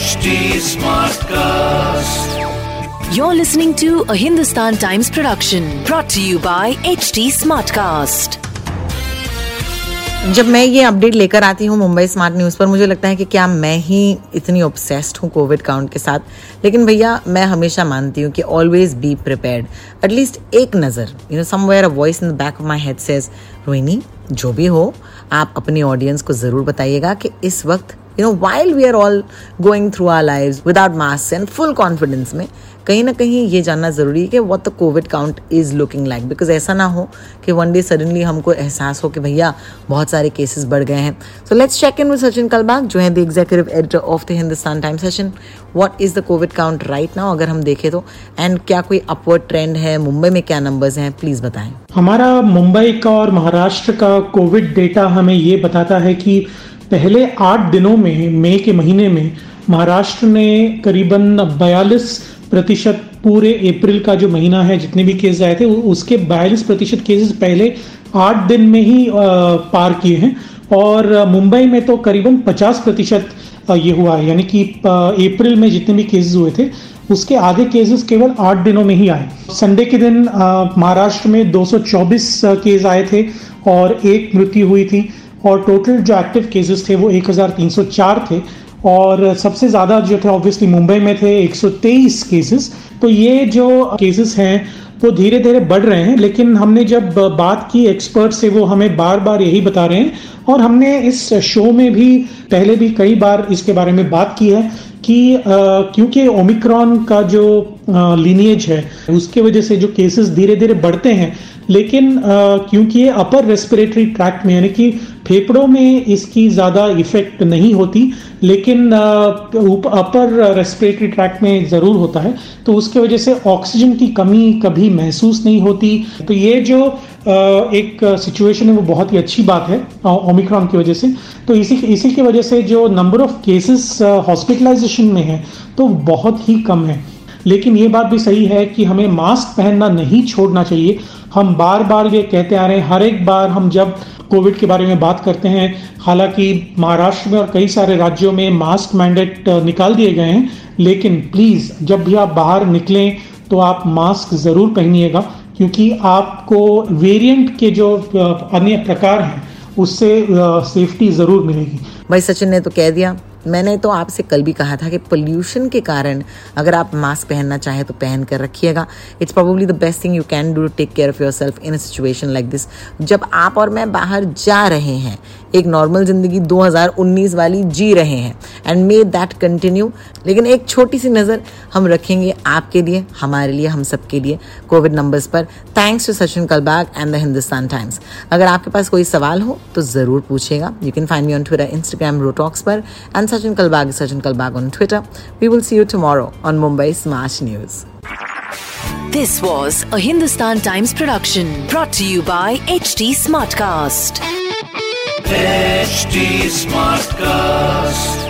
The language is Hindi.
HD Smartcast. You're listening to a Hindustan Times production brought to you by HT Smartcast. जब मैं ये अपडेट लेकर आती हूँ मुंबई स्मार्ट न्यूज़ पर मुझे लगता है कि क्या मैं ही इतनी ऑब्सेस्ड हूँ कोविड काउंट के साथ लेकिन भैया मैं हमेशा मानती हूँ कि ऑलवेज बी प्रिपेयर्ड एटलीस्ट एक नज़र you know somewhere a voice in the back of my head says Rohini जो भी हो आप अपनी ऑडियंस को ज़रूर बताइएगा कि इस वक्त you know while we are all going through are live without mask and full confidence में, कहीं ना कहीं ये जानना ज़रूरी है कि what the covid count is looking like because ऐसा ना हो कि वन डे सडनली हमको एहसास हो कि भैया, बहुत सारे केसेस बढ़ गए हैं। So let's check in with Sachin Kalbag जो है the executive editor of the Hindustan Time Sachin what is the covid count right now अगर हम देखें तो एंड क्या कोई अपवर्ड ट्रेंड है? मुंबई में क्या नंबर्स हैं? प्लीज़ बताएँ। हमारा मुंबई का और महाराष्ट्र का कोविड डेटा हमें ये बताता है कि पहले आठ दिनों में, मई के महीने में, महाराष्ट्र ने करीबन बयालीस प्रतिशत पूरे अप्रैल का जो महीना है, जितने भी केस आए थे उसके बयालीस प्रतिशत केसेस पहले आठ दिन में ही पार किए हैं। और मुंबई में तो करीबन 50 प्रतिशत ये हुआ है। यानी कि अप्रैल में जितने भी केसेस हुए थे, उसके आधे केसेस केवल आठ दिनों में ही आए। संडे के दिन महाराष्ट्र में 224 केस आए थे और एक मृत्यु हुई थी। और टोटल जो एक्टिव केसेस थे वो 1304 थे और सबसे ज़्यादा जो थे ऑब्वियसली मुंबई में थे 123 केसेस तो ये जो केसेस हैं, वो धीरे धीरे बढ़ रहे हैं, लेकिन हमने जब बात की एक्सपर्ट से, वो हमें बार बार यही बता रहे हैं और हमने इस शो में भी पहले भी कई बार इसके बारे में बात की है कि क्योंकि ओमिक्रॉन का जो लीनिएज है। उसके वजह से जो केसेस धीरे धीरे बढ़ते हैं, लेकिन क्योंकि ये अपर रेस्पिरेटरी ट्रैक्ट में, यानी कि फेफड़ों में इसकी ज़्यादा इफ़ेक्ट नहीं होती, लेकिन अपर रेस्पिरेटरी ट्रैक्ट में ज़रूर होता है तो उसके वजह से ऑक्सीजन की कमी कभी महसूस नहीं होती। तो ये जो एक सिचुएशन है, वो बहुत ही अच्छी बात है ओमिक्रॉन की वजह से। तो इसी इसी की वजह से जो नंबर ऑफ़ केसेस हॉस्पिटलाइजेशन में है तो बहुत ही कम है। लेकिन ये बात भी सही है कि हमें मास्क पहनना नहीं छोड़ना चाहिए। हम बार बार ये कहते आ रहे हैं, हर एक बार हम जब कोविड के बारे में बात करते हैं, हालाँकि महाराष्ट्र में और कई सारे राज्यों में मास्क मैंडेट निकाल दिए गए हैं, लेकिन प्लीज़ जब भी आप बाहर निकलें तो आप मास्क ज़रूर पहनिएगा, क्योंकि आपको वेरिएंट के जो अन्य प्रकार हैं, उससे सेफ्टी ज़रूर मिलेगी। भाई सचिन ने तो कह दिया मैंने तो आपसे कल भी कहा था कि पोल्यूशन के कारण अगर आप मास्क पहनना चाहें तो पहन कर रखिएगा। It's probably the best thing you can do take care of yourself in situation like this जब आप और मैं बाहर जा रहे हैं, एक नॉर्मल ज़िंदगी 2019 वाली जी रहे हैं एंड मे दैट कंटिन्यू लेकिन एक छोटी सी नज़र हम रखेंगे आपके लिए, हमारे लिए, हम सबके लिए कोविड नंबर्स पर। Thanks to Sachin Kalbag and the Hindustan Times अगर आपके पास कोई सवाल हो तो ज़रूर पूछेगा you can find me on Twitter Instagram रोटॉक्स पर and Sachin Kalbag is Sachin Kalbag on Twitter. We will see you tomorrow on Mumbai Smash News. This was a Hindustan Times production brought to you by HD Smartcast. HD Smartcast.